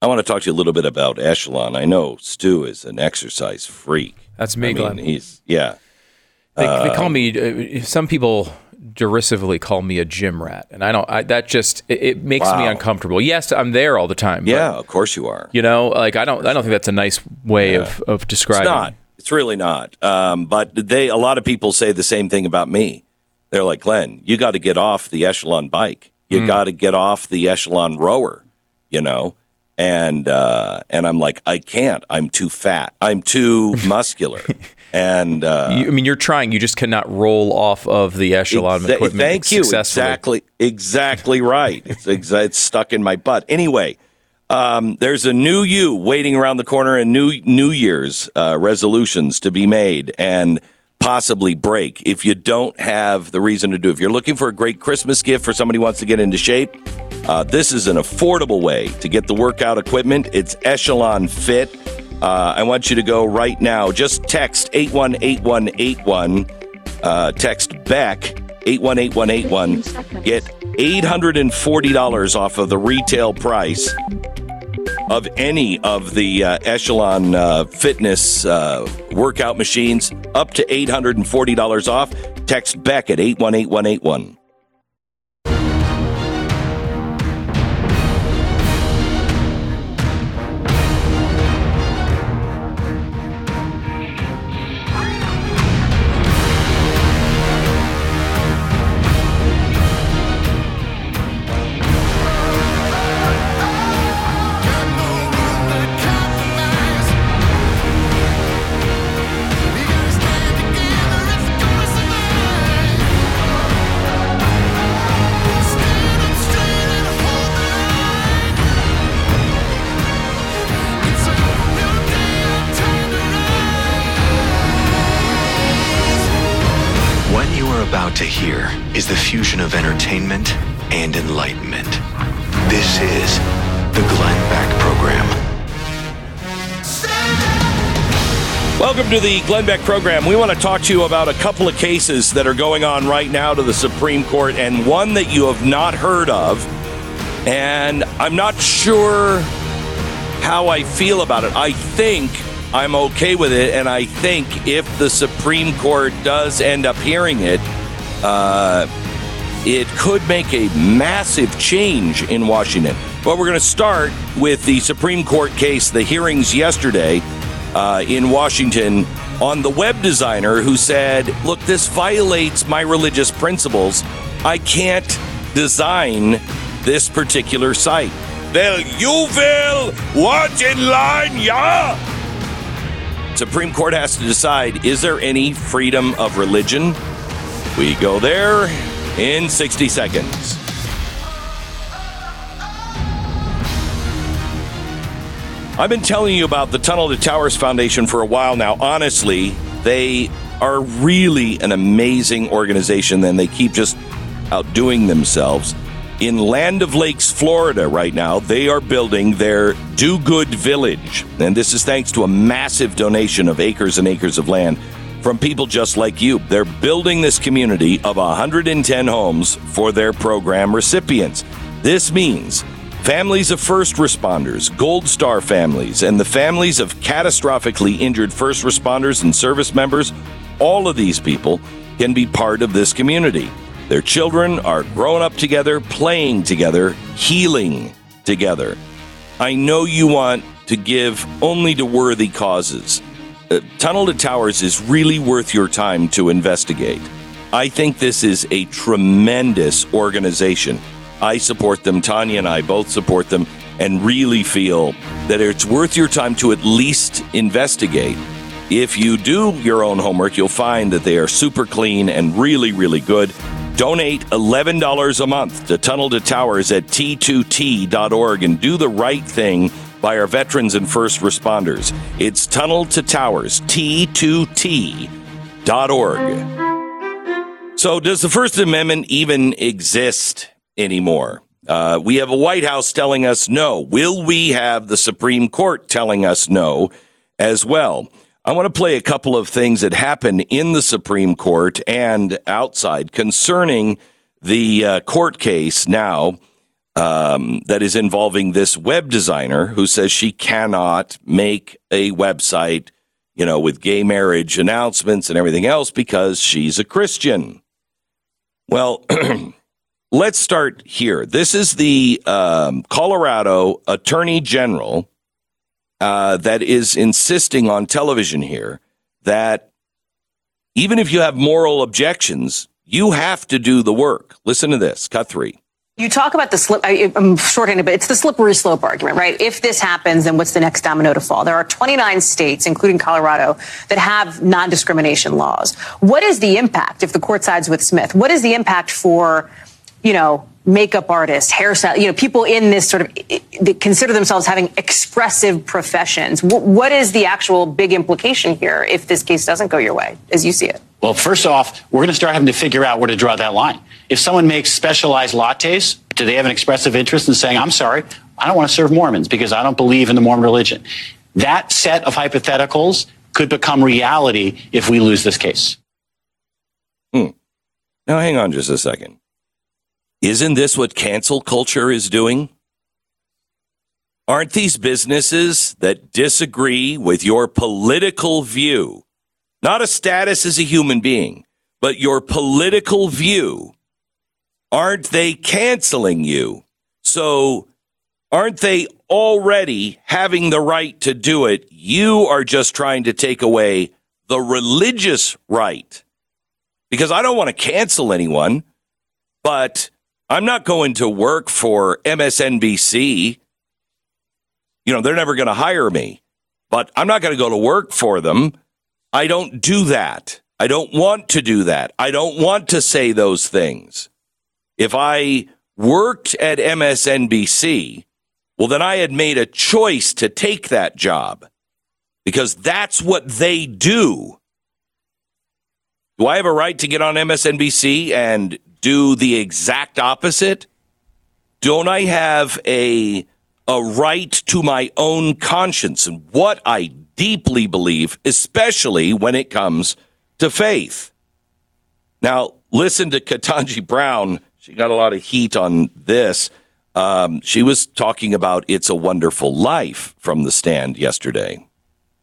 I want to talk to you a little bit about Echelon. I know Stu is an exercise freak. That's me, I mean, Glenn. he's yeah. They, they call me. Uh, some people derisively call me a gym rat, and I don't. I, that just it, it makes me uncomfortable. Yes, I'm there all the time. but, Yeah, of course you are. you know, like I don't. I don't think that's a nice way of of It's describing. not. It's really not. Um, but they, a lot of people say the same thing about me. They're like, Glenn, you got to get off the Echelon bike. You got to get off the Echelon rower. You know, and uh, and I'm like, I can't. I'm too fat. I'm too muscular. And uh, You, I mean, you're trying. You just cannot roll off of the echelon Exa- equipment. Thank you. Exactly. Exactly right. It's, exa- it's stuck in my butt. Anyway, um, there's a new you waiting around the corner and new New Year's uh, resolutions to be made and possibly break if you don't have the reason to do. If you're looking for a great Christmas gift for somebody who wants to get into shape, uh, this is an affordable way to get the workout equipment. It's Echelon Fit. Uh, I want you to go right now. Just text 818181. Uh, text Beck 818181. Get $840 off of the retail price of any of the uh, Echelon uh, fitness uh, workout machines, up to $840 off. Text Beck at 818181. Is the fusion of entertainment and enlightenment. This is the Glenn Beck Program. Welcome to the Glenn Beck program. We want to talk to you about a couple of cases that are going on right now to the Supreme Court, and one that you have not heard of. And I'm not sure how I feel about it. I think I'm okay with it, and I think if the Supreme Court does end up hearing it, uh, it could make a massive change in Washington. But we're going to start with the Supreme Court case, the hearings yesterday uh, in Washington on the web designer who said, Look, this violates my religious principles. I can't design this particular site. Well, you will watch in line, yeah? Supreme Court has to decide is there any freedom of religion? We go there in 60 seconds. I've been telling you about the Tunnel to Towers Foundation for a while now. Honestly, they are really an amazing organization and they keep just outdoing themselves. In Land O' Lakes, Florida, right now, they are building their Do Good Village. And this is thanks to a massive donation of acres and acres of land from people just like you. They're building this community of 110 homes for their program recipients. This means families of first responders, Gold Star families, and the families of catastrophically injured first responders and service members, all of these people can be part of this community. Their children are growing up together, playing together, healing together. I know you want to give only to worthy causes. Uh, Tunnel to Towers is really worth your time to investigate. I think this is a tremendous organization. I support them. Tanya and I both support them and really feel that it's worth your time to at least investigate. If you do your own homework, you'll find that they are super clean and really, really good. Donate $11 a month to Tunnel to Towers at t2t.org and do the right thing by our veterans and first responders. It's Tunnel to Towers, t2t.org. So, does the First Amendment even exist anymore? Uh, we have a White House telling us no. Will we have the Supreme Court telling us no as well? I want to play a couple of things that happen in the Supreme Court and outside concerning the uh, court case now um, that is involving this web designer who says she cannot make a website, you know, with gay marriage announcements and everything else because she's a Christian. Well, let's start here. This is the um, Colorado Attorney General uh, that is insisting on television here that even if you have moral objections, you have to do the work. Listen to this. Cut three. You talk about the slip, I'm shorthanded, but it's the slippery slope argument, right? If this happens, then what's the next domino to fall? There are 29 states, including Colorado, that have non discrimination laws. What is the impact if the court sides with Smith? What is the impact for, you know, makeup artists, hairstyle, you know, people in this sort of that consider themselves having expressive professions. what is the actual big implication here if this case doesn't go your way, as you see it? Well, first off, we're going to start having to figure out where to draw that line. If someone makes specialized lattes, do they have an expressive interest in saying, I'm sorry, I don't want to serve Mormons because I don't believe in the Mormon religion? That set of hypotheticals could become reality if we lose this case. Hmm. Now, hang on just a second. Isn't this what cancel culture is doing? Aren't these businesses that disagree with your political view, not a status as a human being, but your political view, aren't they canceling you? So aren't they already having the right to do it? You are just trying to take away the religious right. Because I don't want to cancel anyone, but I'm not going to work for MSNBC. You know, they're never going to hire me, but I'm not going to go to work for them. I don't do that. I don't want to do that. I don't want to say those things. If I worked at MSNBC, well, then I had made a choice to take that job because that's what they do. Do I have a right to get on MSNBC and do the exact opposite? Don't I have a a right to my own conscience and what I deeply believe, especially when it comes to faith? Now, listen to Ketanji Brown. She got a lot of heat on this. Um, she was talking about It's a Wonderful Life from the stand yesterday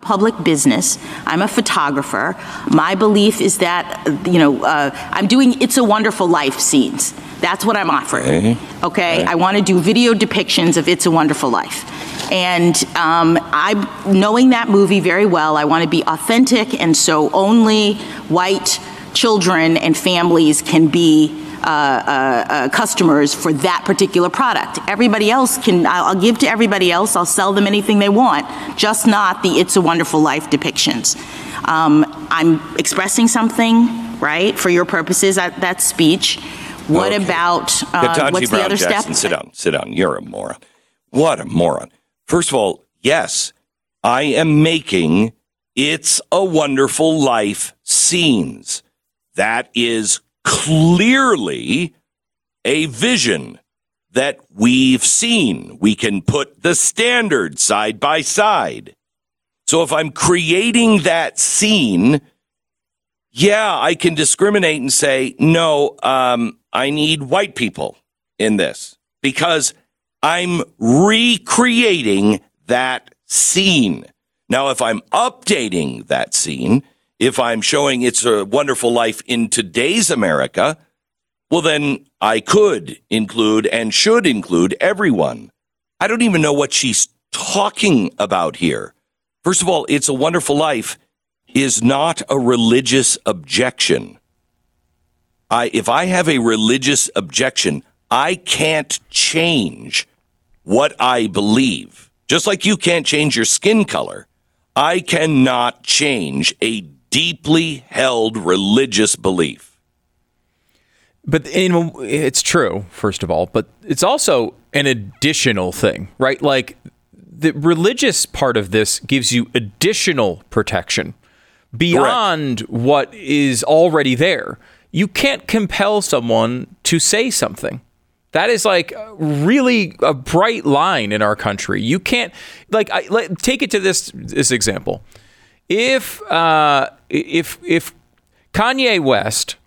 public business. I'm a photographer. My belief is that, you know, uh, I'm doing It's a Wonderful Life scenes. That's what I'm offering. Okay. okay? I want to do video depictions of It's a Wonderful Life. And um, I, knowing that movie very well, I want to be authentic, and so only white children and families can be uh, uh, uh, customers for that particular product. Everybody else can, I'll give to everybody else, I'll sell them anything they want, just not the It's a Wonderful Life depictions. Um, I'm expressing something, right, for your purposes, that, that speech. What okay. about, uh, what's Brown the other Jackson, step? Sit down, sit down. You're a moron. What a moron. First of all, yes, I am making It's a Wonderful Life scenes. That is clearly a vision that we've seen. We can put the standard side by side. So if I'm creating that scene, yeah, I can discriminate and say, no, um, I need white people in this because I'm recreating that scene. Now, if I'm updating that scene, if I'm showing it's a wonderful life in today's America, well, then I could include and should include everyone. I don't even know what she's talking about here. First of all, it's a wonderful life is not a religious objection. I, if I have a religious objection, I can't change what I believe. Just like you can't change your skin color, I cannot change a deeply held religious belief. But it's true, first of all, but it's also an additional thing, right? Like the religious part of this gives you additional protection beyond Correct. what is already there. You can't compel someone to say something. That is like really a bright line in our country. You can't like I, let, take it to this this example if uh, if if Kanye West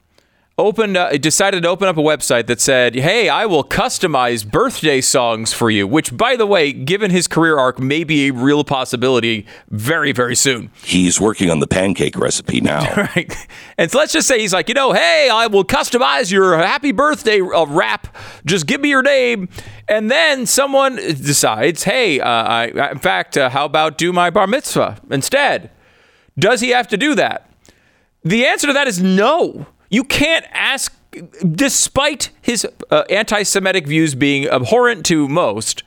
opened uh, decided to open up a website that said, "Hey, I will customize birthday songs for you." Which, by the way, given his career arc, may be a real possibility very, very soon. He's working on the pancake recipe now. right. And so let's just say he's like, you know, hey, I will customize your happy birthday uh, rap. Just give me your name. And then someone decides, hey, uh, I, in fact, uh, how about do my bar mitzvah instead? Does he have to do that? The answer to that is no. You can't ask, despite his uh, anti Semitic views being abhorrent to most,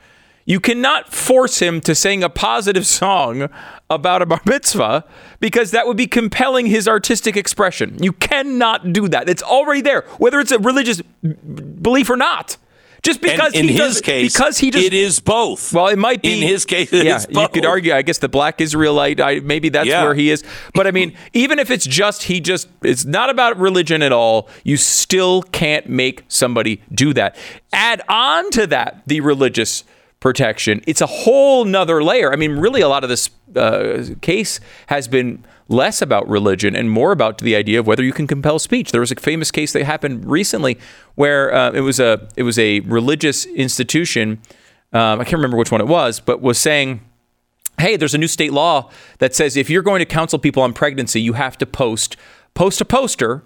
you cannot force him to sing a positive song about a bar mitzvah because that would be compelling his artistic expression. You cannot do that. It's already there, whether it's a religious belief or not. Just because and in he his does, case, because he just, it is both. Well, it might be in his case. It yeah, you could argue. I guess the black Israelite. I, maybe that's Yeah. where he is. But I mean, even if it's just he just it's not about religion at all. You still can't make somebody do that. Add on to that the religious protection. It's a whole nother layer. I mean, really, a lot of this uh, case has been less about religion and more about the idea of whether you can compel speech. There was a famous case that happened recently where uh, it was a it was a religious institution. Um, I can't remember which one it was, but was saying hey, there's a new state law that says if you're going to counsel people on pregnancy, you have to post post a poster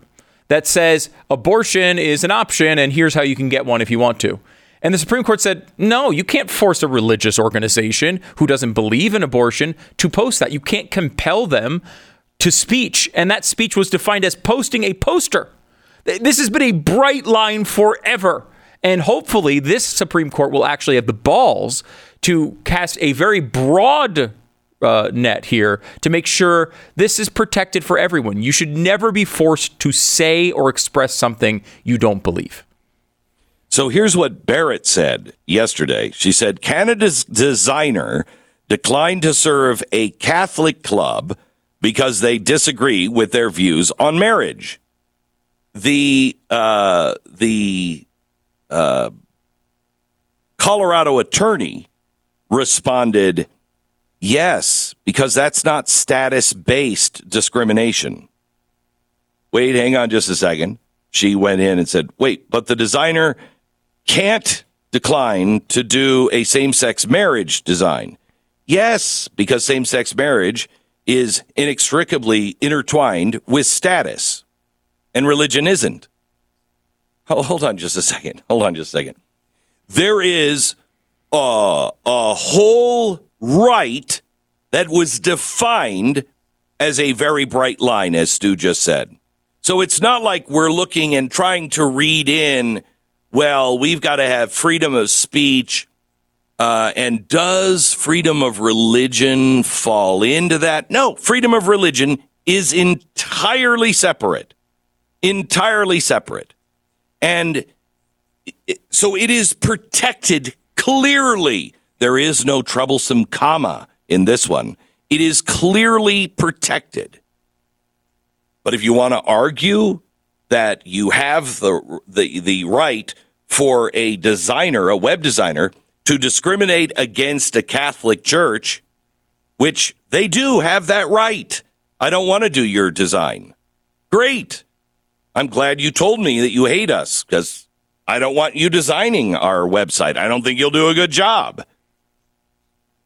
that says abortion is an option and here's how you can get one if you want to. And the Supreme Court said, no, you can't force a religious organization who doesn't believe in abortion to post that. You can't compel them to speech. And that speech was defined as posting a poster. This has been a bright line forever. And hopefully, this Supreme Court will actually have the balls to cast a very broad uh, net here to make sure this is protected for everyone. You should never be forced to say or express something you don't believe. So here's what Barrett said yesterday. She said Canada's designer declined to serve a Catholic club because they disagree with their views on marriage. The uh, the uh, Colorado attorney responded, "Yes, because that's not status based discrimination." Wait, hang on just a second. She went in and said, "Wait, but the designer." Can't decline to do a same sex marriage design. Yes, because same sex marriage is inextricably intertwined with status, and religion isn't. Oh, hold on just a second. Hold on just a second. There is a, a whole right that was defined as a very bright line, as Stu just said. So it's not like we're looking and trying to read in well, we've got to have freedom of speech. Uh, and does freedom of religion fall into that? No, freedom of religion is entirely separate. Entirely separate. And so it is protected clearly. There is no troublesome comma in this one. It is clearly protected. But if you want to argue that you have the, the, the right for a designer, a web designer, to discriminate against a Catholic church, which they do have that right. I don't want to do your design. Great. I'm glad you told me that you hate us because I don't want you designing our website. I don't think you'll do a good job.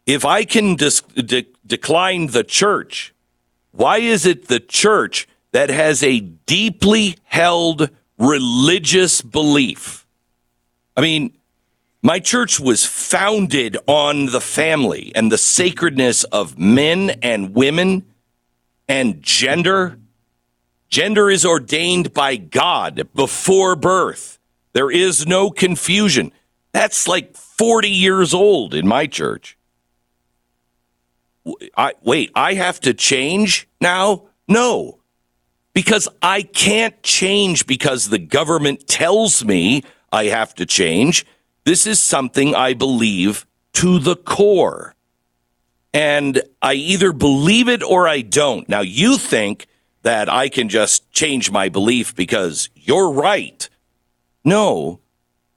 If I can dis- de- decline the church, why is it the church that has a deeply held religious belief? I mean, my church was founded on the family and the sacredness of men and women and gender. Gender is ordained by God before birth. There is no confusion. That's like 40 years old in my church. I, wait, I have to change now? No, because I can't change because the government tells me I have to change. This is something I believe to the core. And I either believe it or I don't. Now, you think that I can just change my belief because you're right. No,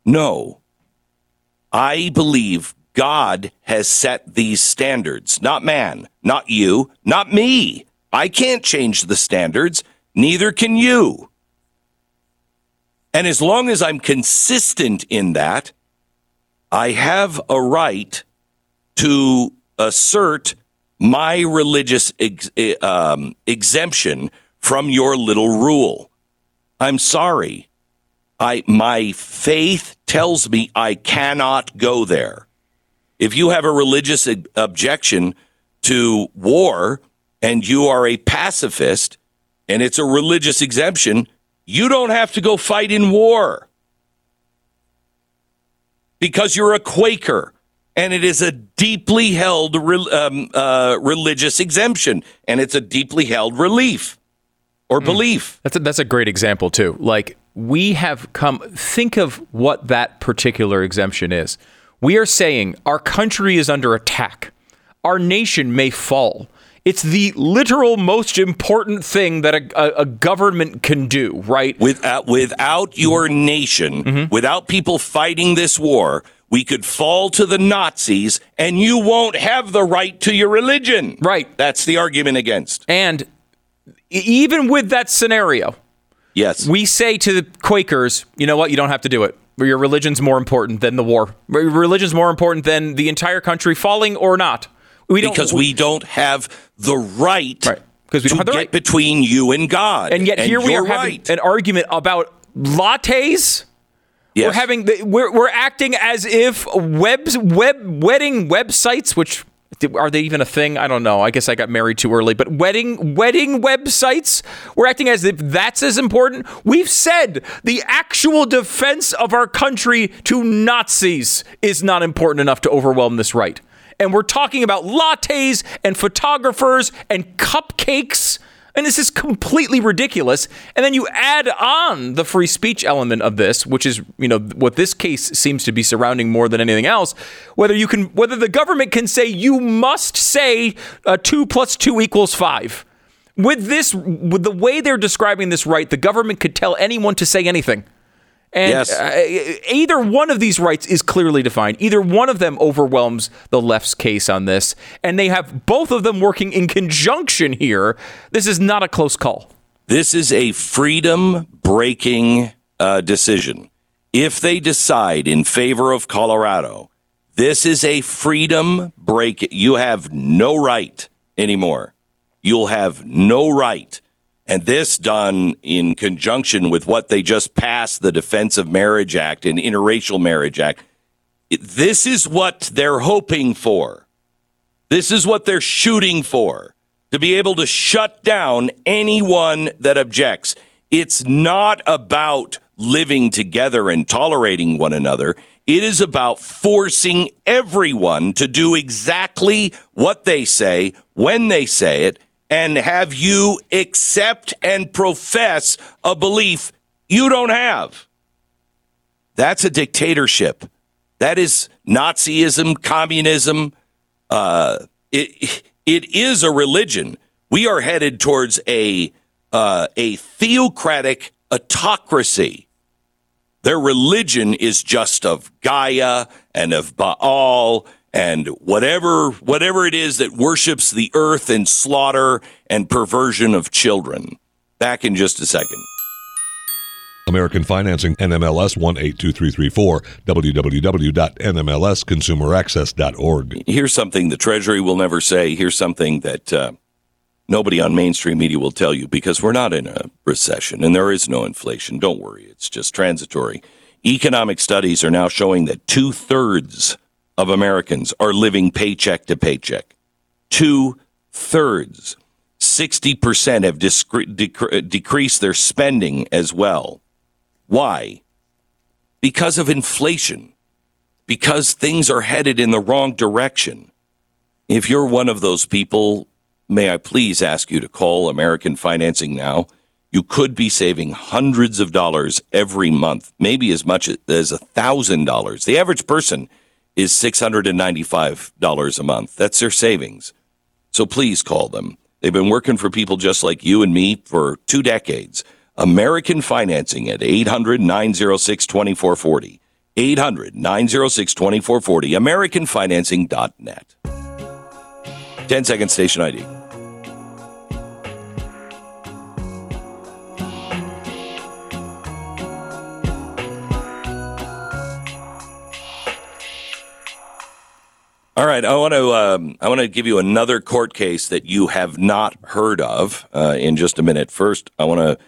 no. I believe God has set these standards, not man, not you, not me. I can't change the standards. Neither can you. And as long as I'm consistent in that, I have a right to assert my religious ex- eh, um, exemption from your little rule. I'm sorry. I my faith tells me I cannot go there. If you have a religious objection to war and you are a pacifist and it's a religious exemption, you don't have to go fight in war because you're a Quaker and it is a deeply held um, uh, religious exemption and it's a deeply held relief or mm. belief. That's a, that's a great example too. Like we have come think of what that particular exemption is. We are saying our country is under attack. Our nation may fall. It's the literal most important thing that a, a, a government can do, right? Without, without your nation, mm-hmm. without people fighting this war, we could fall to the Nazis and you won't have the right to your religion. Right. That's the argument against. And even with that scenario, yes, we say to the Quakers, you know what, you don't have to do it your religion's more important than the war. Religion's more important than the entire country falling or not. We because we, don't have the right, right. Because we don't have the get right. between you and God. And yet and here we are right. having an argument about lattes. Yes. We're having the, we're we're acting as if webs web wedding websites, which are they even a thing? I don't know. I guess I got married too early. But wedding wedding websites, we're acting as if that's as important. We've said the actual defense of our country to Nazis is not important enough to overwhelm this right. And we're talking about lattes and photographers and cupcakes and this is completely ridiculous. And then you add on the free speech element of this, which is, you know, what this case seems to be surrounding more than anything else. Whether you can, whether the government can say you must say uh, two plus two equals five. With this, with the way they're describing this right, the government could tell anyone to say anything. And yes. uh, either one of these rights is clearly defined. Either one of them overwhelms the left's case on this. And they have both of them working in conjunction here. This is not a close call. This is a freedom breaking uh, decision. If they decide in favor of Colorado, this is a freedom break. You have no right anymore. You'll have no right and this done in conjunction with what they just passed the Defense of Marriage Act and Interracial Marriage Act. This is what they're hoping for. This is what they're shooting for to be able to shut down anyone that objects. It's not about living together and tolerating one another. It is about forcing everyone to do exactly what they say when they say it and have you accept and profess a belief you don't have. That's a dictatorship. That is Nazism, communism. Uh, it, it is a religion. We are headed towards a uh, a theocratic autocracy. Their religion is just of Gaia and of Baal and whatever whatever it is that worships the earth and slaughter and perversion of children. Back in just a second. American Financing, NMLS 182334, www.nmlsconsumeraccess.org. Here's something the Treasury will never say. Here's something that uh, nobody on mainstream media will tell you because we're not in a recession and there is no inflation. Don't worry, it's just transitory. Economic studies are now showing that two thirds of Americans are living paycheck to paycheck. Two thirds, 60% have discre- dec- decreased their spending as well. Why? Because of inflation, because things are headed in the wrong direction. If you're one of those people, may I please ask you to call American Financing now? You could be saving hundreds of dollars every month, maybe as much as a thousand dollars. The average person is $695 a month. That's their savings. So please call them. They've been working for people just like you and me for two decades. American Financing at 800 906 2440. 800 906 2440. AmericanFinancing.net. 10 second station ID. Right, I want to um, I want to give you another court case that you have not heard of uh, in just a minute. First, I want to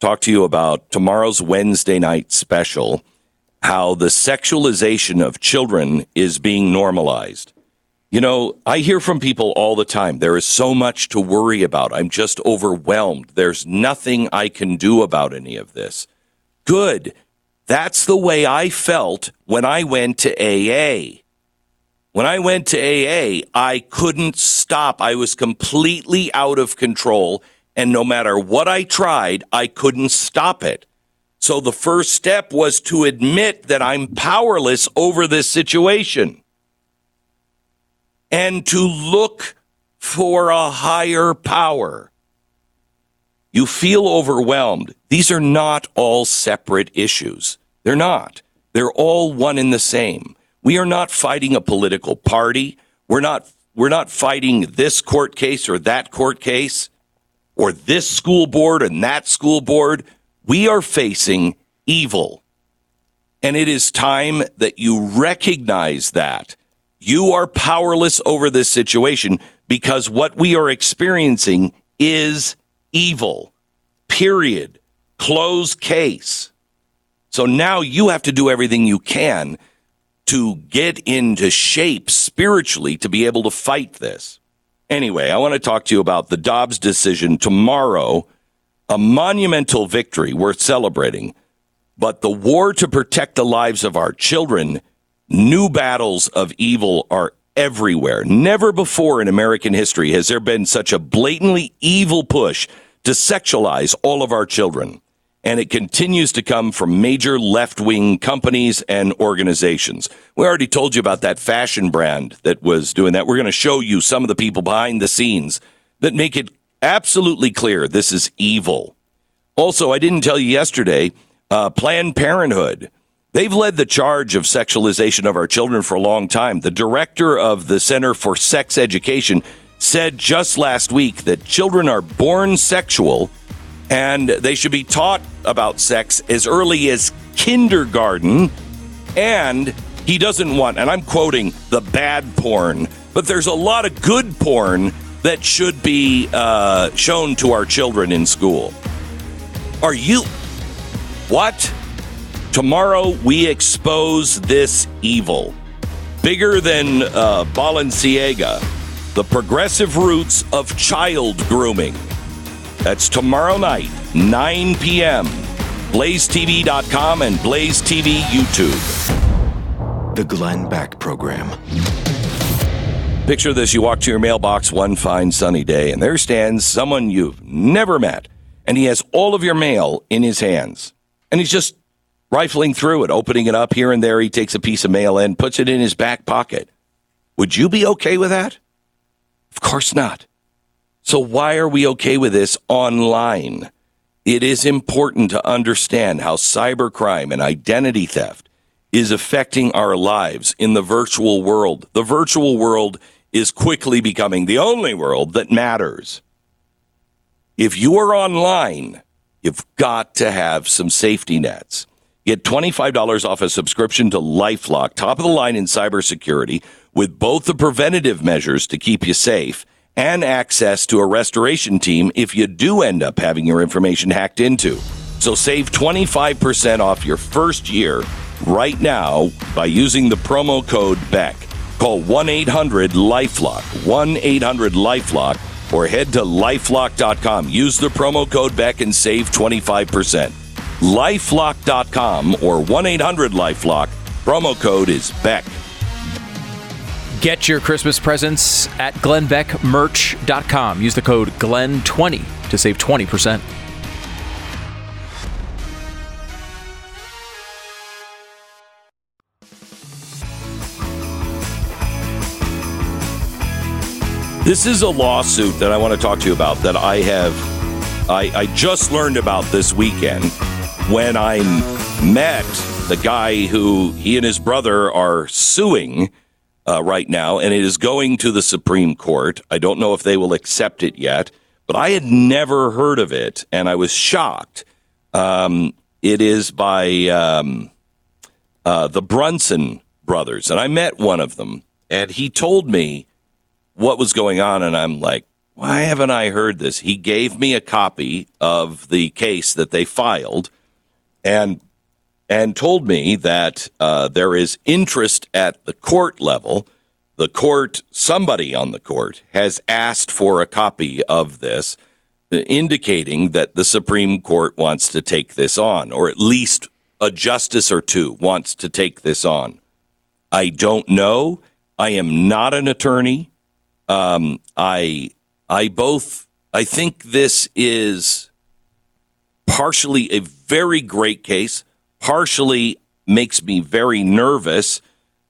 talk to you about tomorrow's Wednesday night special, how the sexualization of children is being normalized. You know, I hear from people all the time. There is so much to worry about. I'm just overwhelmed. There's nothing I can do about any of this. Good. That's the way I felt when I went to AA. When I went to AA, I couldn't stop. I was completely out of control. And no matter what I tried, I couldn't stop it. So the first step was to admit that I'm powerless over this situation and to look for a higher power. You feel overwhelmed. These are not all separate issues. They're not. They're all one and the same. We are not fighting a political party. We're not we're not fighting this court case or that court case or this school board and that school board. We are facing evil. And it is time that you recognize that you are powerless over this situation because what we are experiencing is evil. Period. Close case. So now you have to do everything you can to get into shape spiritually to be able to fight this. Anyway, I want to talk to you about the Dobbs decision tomorrow, a monumental victory worth celebrating. But the war to protect the lives of our children New battles of evil are everywhere. Never before in American history has there been such a blatantly evil push to sexualize all of our children. And it continues to come from major left wing companies and organizations. We already told you about that fashion brand that was doing that. We're going to show you some of the people behind the scenes that make it absolutely clear this is evil. Also, I didn't tell you yesterday, uh, Planned Parenthood They've led the charge of sexualization of our children for a long time. The director of the Center for Sex Education said just last week that children are born sexual and they should be taught about sex as early as kindergarten. And he doesn't want, and I'm quoting the bad porn, but there's a lot of good porn that should be uh, shown to our children in school. Are you. What? Tomorrow, we expose this evil. Bigger than uh, Balenciaga, the progressive roots of child grooming. That's tomorrow night, 9 p.m. BlazeTV.com and Blaze TV YouTube. The Glenn Beck Program. Picture this you walk to your mailbox one fine sunny day, and there stands someone you've never met, and he has all of your mail in his hands. And he's just rifling through it, opening it up here and there. He takes a piece of mail in, puts it in his back pocket. Would you be okay with that? Of course not. So, why are we okay with this online? It is important to understand how cybercrime and identity theft is affecting our lives in the virtual world. The virtual world is quickly becoming the only world that matters. If you are online, you've got to have some safety nets. Get $25 off a subscription to Lifelock, top of the line in cybersecurity, with both the preventative measures to keep you safe and access to a restoration team if you do end up having your information hacked into. So save 25% off your first year right now by using the promo code BECK. Call 1 800 Lifelock, 1 800 Lifelock, or head to lifelock.com. Use the promo code BECK and save 25% lifelock.com or 1 800 Lifelock. Promo code is Beck. Get your Christmas presents at glennbeckmerch.com. Use the code GLEN20 to save 20%. This is a lawsuit that I want to talk to you about that I have I, I just learned about this weekend when I met the guy who he and his brother are suing uh, right now, and it is going to the Supreme Court. I don't know if they will accept it yet, but I had never heard of it, and I was shocked. Um, it is by um, uh, the Brunson brothers, and I met one of them. and he told me what was going on, and I'm like, why haven't I heard this? He gave me a copy of the case that they filed, and and told me that uh, there is interest at the court level. The court, somebody on the court, has asked for a copy of this, indicating that the Supreme Court wants to take this on, or at least a justice or two wants to take this on. I don't know. I am not an attorney. Um, I I both I think this is partially a very great case, partially makes me very nervous.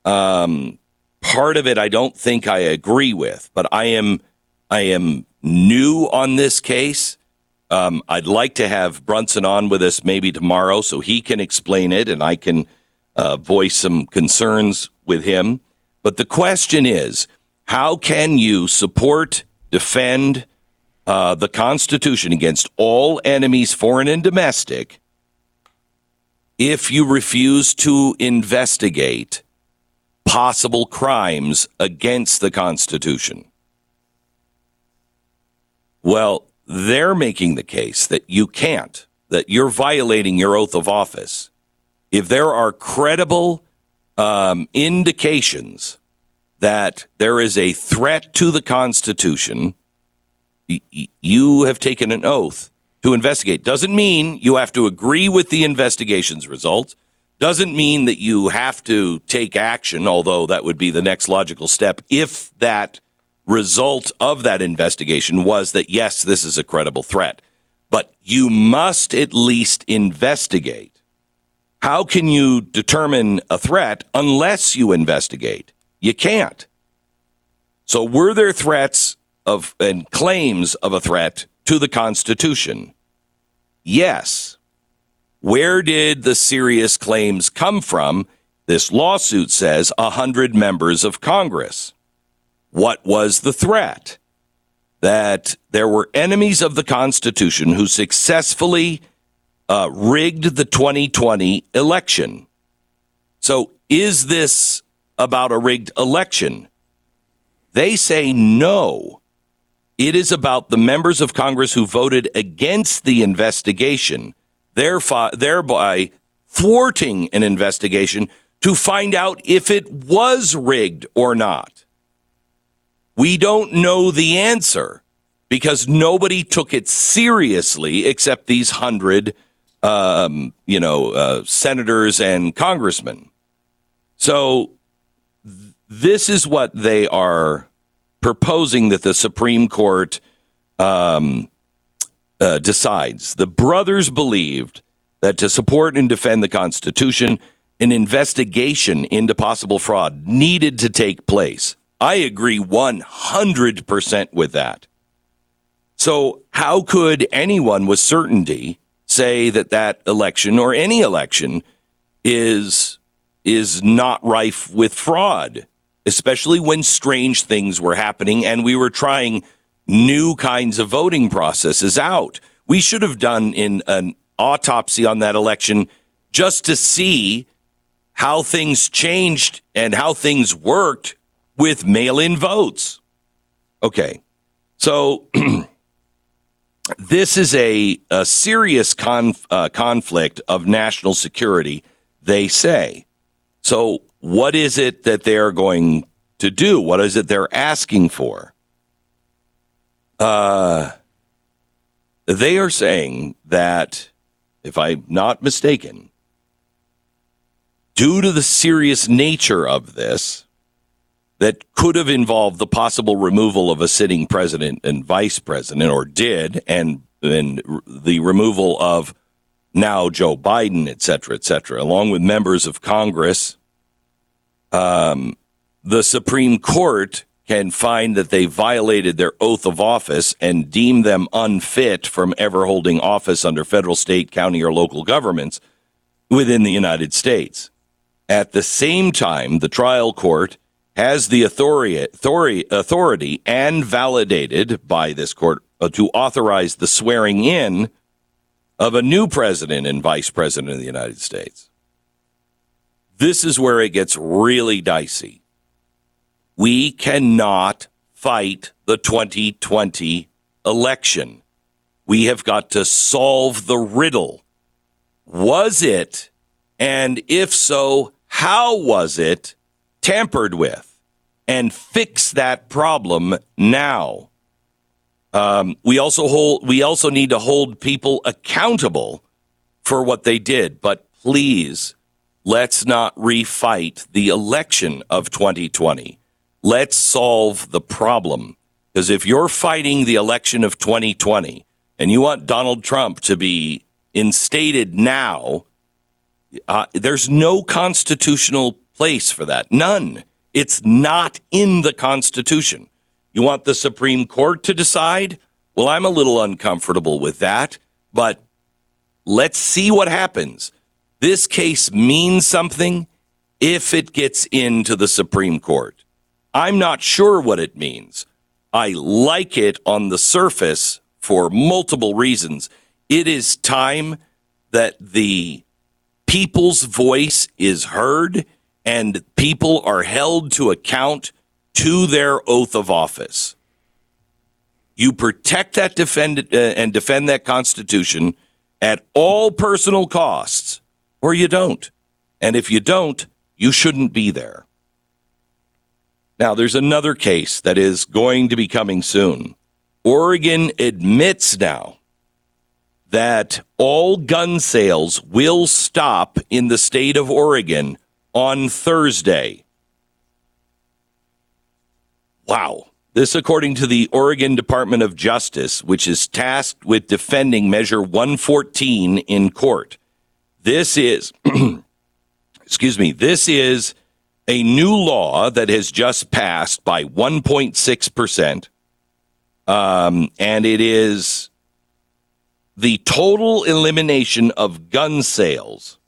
Um, part of it I don't think I agree with, but I am I am new on this case. Um, I'd like to have Brunson on with us maybe tomorrow so he can explain it and I can uh, voice some concerns with him. But the question is how can you support, defend uh, the Constitution against all enemies, foreign and domestic, if you refuse to investigate possible crimes against the Constitution? Well, they're making the case that you can't, that you're violating your oath of office. If there are credible um, indications that there is a threat to the Constitution, y- you have taken an oath to investigate. Doesn't mean you have to agree with the investigation's results. Doesn't mean that you have to take action, although that would be the next logical step if that result of that investigation was that, yes, this is a credible threat. But you must at least investigate. How can you determine a threat unless you investigate? You can't. So, were there threats of and claims of a threat to the Constitution? Yes. Where did the serious claims come from? This lawsuit says a hundred members of Congress. What was the threat? That there were enemies of the Constitution who successfully uh, rigged the 2020 election. So, is this about a rigged election? They say no. It is about the members of Congress who voted against the investigation, thereby thwarting an investigation to find out if it was rigged or not. We don't know the answer because nobody took it seriously except these hundred, um, you know, uh, senators and congressmen. So th- this is what they are proposing that the Supreme Court um, uh, decides. The brothers believed that to support and defend the Constitution, an investigation into possible fraud needed to take place. I agree 100% with that. So, how could anyone with certainty say that that election or any election is is not rife with fraud, especially when strange things were happening and we were trying new kinds of voting processes out. We should have done in an autopsy on that election just to see how things changed and how things worked with mail in votes. Okay. So this is a, a serious conf, uh, conflict of national security, they say. So, what is it that they're going to do? What is it they're asking for? Uh, they are saying that, if I'm not mistaken, due to the serious nature of this, that could have involved the possible removal of a sitting president and vice president, or did, and and the removal of now Joe Biden, et cetera, et cetera, along with members of Congress. Um, the Supreme Court can find that they violated their oath of office and deem them unfit from ever holding office under federal, state, county, or local governments within the United States. At the same time, the trial court has the authority, authority, authority and validated by this court uh, to authorize the swearing in of a new president and vice president of the United States. This is where it gets really dicey. We cannot fight the 2020 election. We have got to solve the riddle. Was it, and if so, how was it tampered with? And fix that problem now. Um, we also hold. We also need to hold people accountable for what they did. But please, let's not refight the election of 2020. Let's solve the problem. Because if you're fighting the election of 2020 and you want Donald Trump to be instated now, uh, there's no constitutional place for that. None. It's not in the Constitution. You want the Supreme Court to decide? Well, I'm a little uncomfortable with that, but let's see what happens. This case means something if it gets into the Supreme Court. I'm not sure what it means. I like it on the surface for multiple reasons. It is time that the people's voice is heard and people are held to account to their oath of office. You protect that defend uh, and defend that constitution at all personal costs or you don't. And if you don't, you shouldn't be there. Now, there's another case that is going to be coming soon. Oregon admits now that all gun sales will stop in the state of Oregon on Thursday. Wow. This, according to the Oregon Department of Justice, which is tasked with defending Measure 114 in court. This is, excuse me, this is a new law that has just passed by 1.6%. Um, and it is the total elimination of gun sales.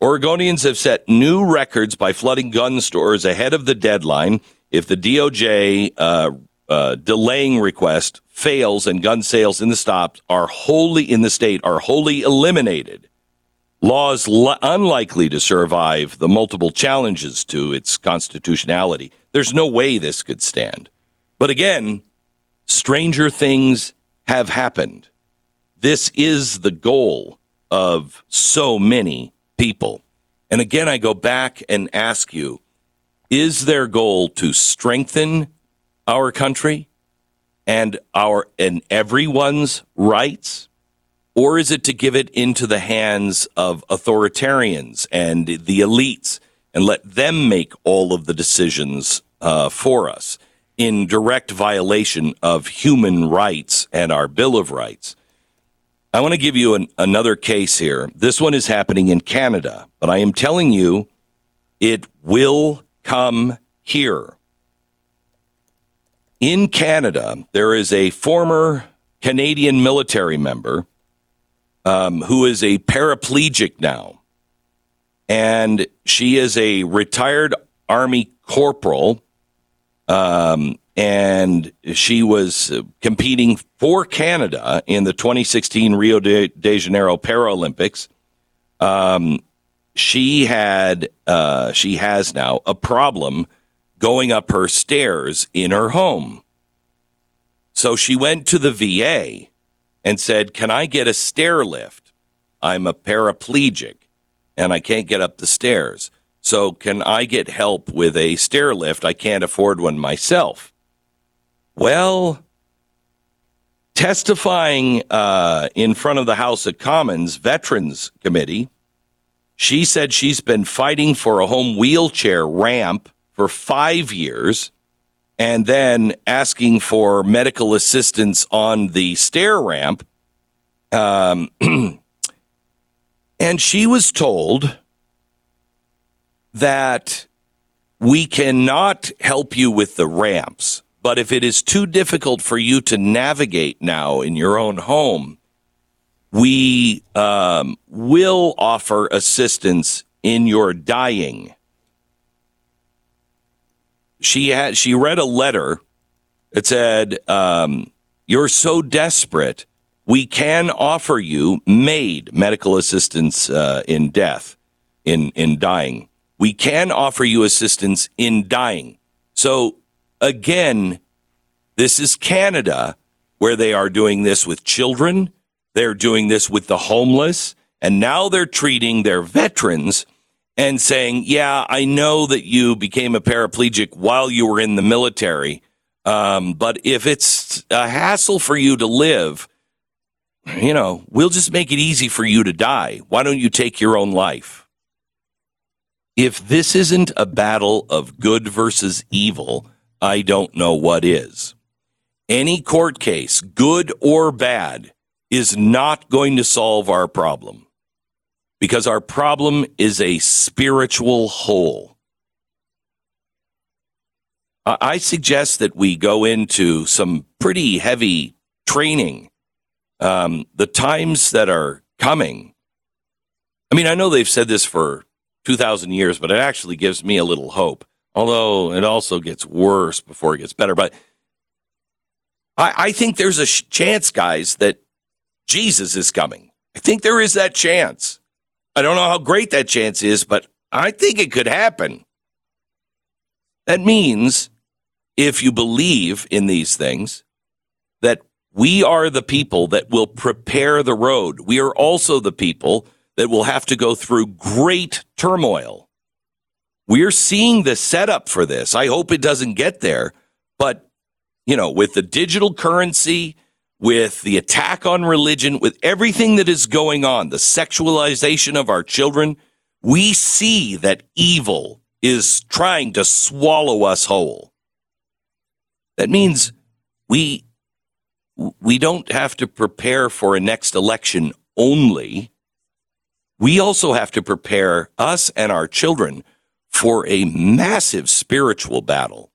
Oregonians have set new records by flooding gun stores ahead of the deadline. If the DOJ uh, uh, delaying request fails and gun sales in the are wholly in the state are wholly eliminated, laws l- unlikely to survive the multiple challenges to its constitutionality. There's no way this could stand. But again, stranger things have happened. This is the goal of so many people. And again, I go back and ask you is their goal to strengthen our country and our and everyone's rights? Or is it to give it into the hands of authoritarians and the elites and let them make all of the decisions uh, for us in direct violation of human rights and our Bill of Rights? I want to give you an, another case here. This one is happening in Canada, but I am telling you it will come here. In Canada, there is a former Canadian military member um, who is a paraplegic now. And she is a retired Army corporal. Um, and she was competing for Canada in the 2016 Rio de, de Janeiro Paralympics. Um, she had, uh, she has now a problem going up her stairs in her home. So she went to the VA and said, Can I get a stair lift? I'm a paraplegic and I can't get up the stairs. So can I get help with a stair lift? I can't afford one myself. Well, testifying uh, in front of the House of Commons Veterans Committee, she said she's been fighting for a home wheelchair ramp for five years and then asking for medical assistance on the stair ramp. Um, and she was told that we cannot help you with the ramps, but if it is too difficult for you to navigate now in your own home, we um, will offer assistance in your dying she had she read a letter that said, um, "You're so desperate, we can offer you MAID medical assistance uh, in death, in in dying. We can offer you assistance in dying. So again, this is Canada where they are doing this with children. They're doing this with the homeless. And now they're treating their veterans and saying, yeah, I know that you became a paraplegic while you were in the military. Um, but if it's a hassle for you to live, you know, we'll just make it easy for you to die. Why don't you take your own life? If this isn't a battle of good versus evil, I don't know what is. Any court case, good or bad, is not going to solve our problem because our problem is a spiritual hole. I suggest that we go into some pretty heavy training. Um, the times that are coming. I mean, I know they've said this for 2,000 years, but it actually gives me a little hope, although it also gets worse before it gets better. But I, I think there's a chance, guys, that Jesus is coming. I think there is that chance. I don't know how great that chance is, but I think it could happen. That means if you believe in these things, that we are the people that will prepare the road. We are also the people that will have to go through great turmoil. We're seeing the setup for this. I hope it doesn't get there, but you know, with the digital currency, with the attack on religion, with everything that is going on, the sexualization of our children, we see that evil is trying to swallow us whole. That means we we don't have to prepare for a next election only. We also have to prepare us and our children for a massive spiritual battle.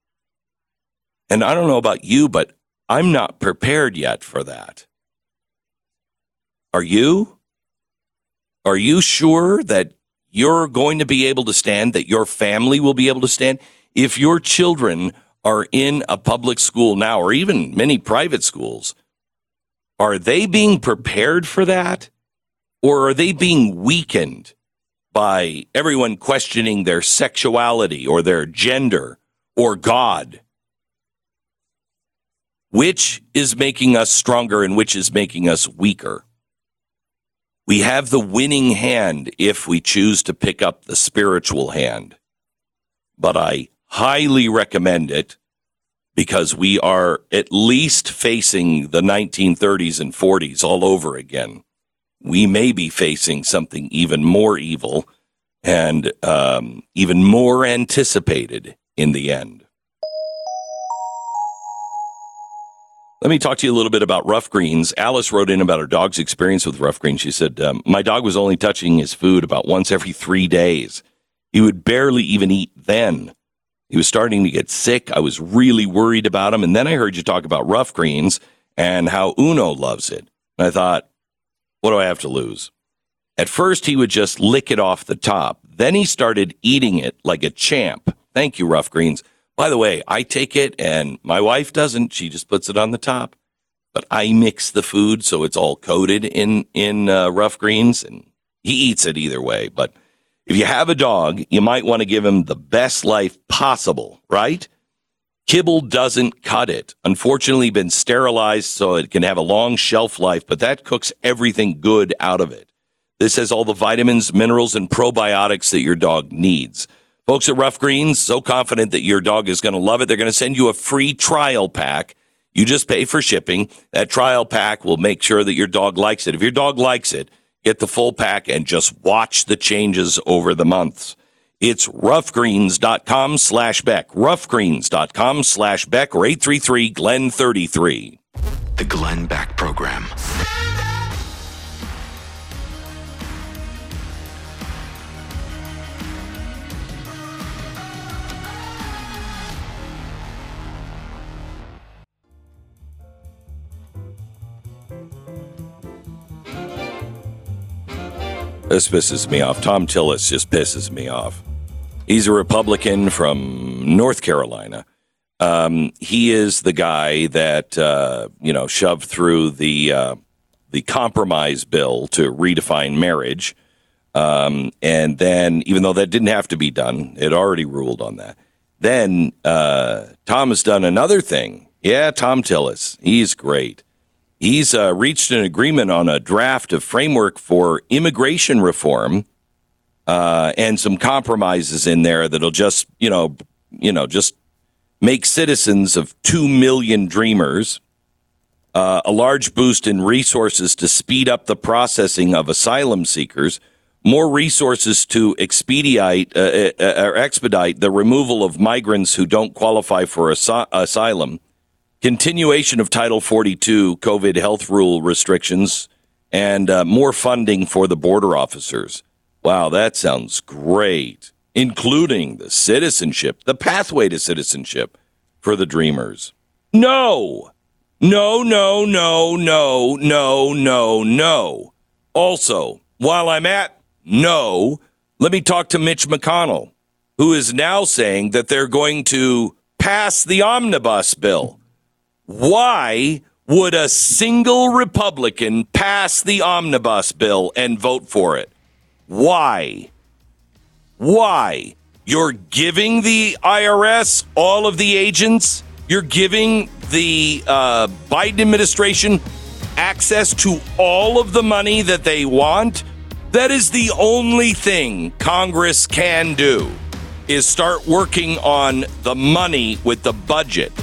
And I don't know about you, but I'm not prepared yet for that. Are you? Are you sure that you're going to be able to stand, that your family will be able to stand? If your children are in a public school now, or even many private schools, are they being prepared for that? Or are they being weakened by everyone questioning their sexuality or their gender or God? Which is making us stronger and which is making us weaker? We have the winning hand if we choose to pick up the spiritual hand. But I highly recommend it because we are at least facing the 1930s and 40s all over again. We may be facing something even more evil and um, even more anticipated in the end. Let me talk to you a little bit about Ruff Greens. Alice wrote in about her dog's experience with Ruff Greens. She said, um, My dog was only touching his food about once every three days. He would barely even eat then. He was starting to get sick. I was really worried about him. And then I heard you talk about Ruff Greens and how Uno loves it. And I thought, what do I have to lose? At first, he would just lick it off the top. Then he started eating it like a champ. Thank you, Ruff Greens. By the way, I take it and my wife doesn't. She just puts it on the top. But I mix the food so it's all coated in in uh, Ruff Greens, and he eats it either way. But if you have a dog, you might want to give him the best life possible, right? Kibble doesn't cut it. Unfortunately, been sterilized so it can have a long shelf life, but that cooks everything good out of it. This has all the vitamins, minerals, and probiotics that your dog needs. Folks at Ruff Greens, so confident that your dog is going to love it, they're going to send you a free trial pack. You just pay for shipping. That trial pack will make sure that your dog likes it. If your dog likes it, get the full pack and just watch the changes over the months. It's ruffgreens.com slash Beck, ruffgreens.com slash Beck, or 833 Glenn 33. The Glenn Beck Program. This pisses me off. Thom Tillis just pisses me off. He's a Republican from North Carolina. Um, he is the guy that uh, you know shoved through the uh, the compromise bill to redefine marriage, um, and then even though that didn't have to be done, it already ruled on that. then uh, Thom has done another thing. Yeah, Thom Tillis. He's great. He's uh, reached an agreement on a draft of framework for immigration reform uh, and some compromises in there that'll just, you know, you know, just make citizens of 2 million dreamers uh, a large boost in resources to speed up the processing of asylum seekers, more resources to expedite uh, uh, or expedite the removal of migrants who don't qualify for as- asylum, continuation of Title 42 COVID health rule restrictions, and uh, more funding for the border officers. Wow, that sounds great, including the citizenship, the pathway to citizenship for the dreamers. No! No, no, no, no, no, no, no. Also, while I'm at no, let me talk to Mitch McConnell, who is now saying that they're going to pass the omnibus bill. Why would a single Republican pass the omnibus bill and vote for it? Why? Why? You're giving the IRS all of the agents? You're giving the uh, Biden administration access to all of the money that they want. That is the only thing Congress can do is start working on the money with the budget.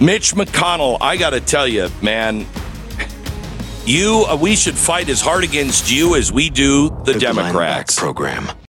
Mitch McConnell, I got to tell you, man, you uh, we should fight as hard against you as we do the, the Democrats. program.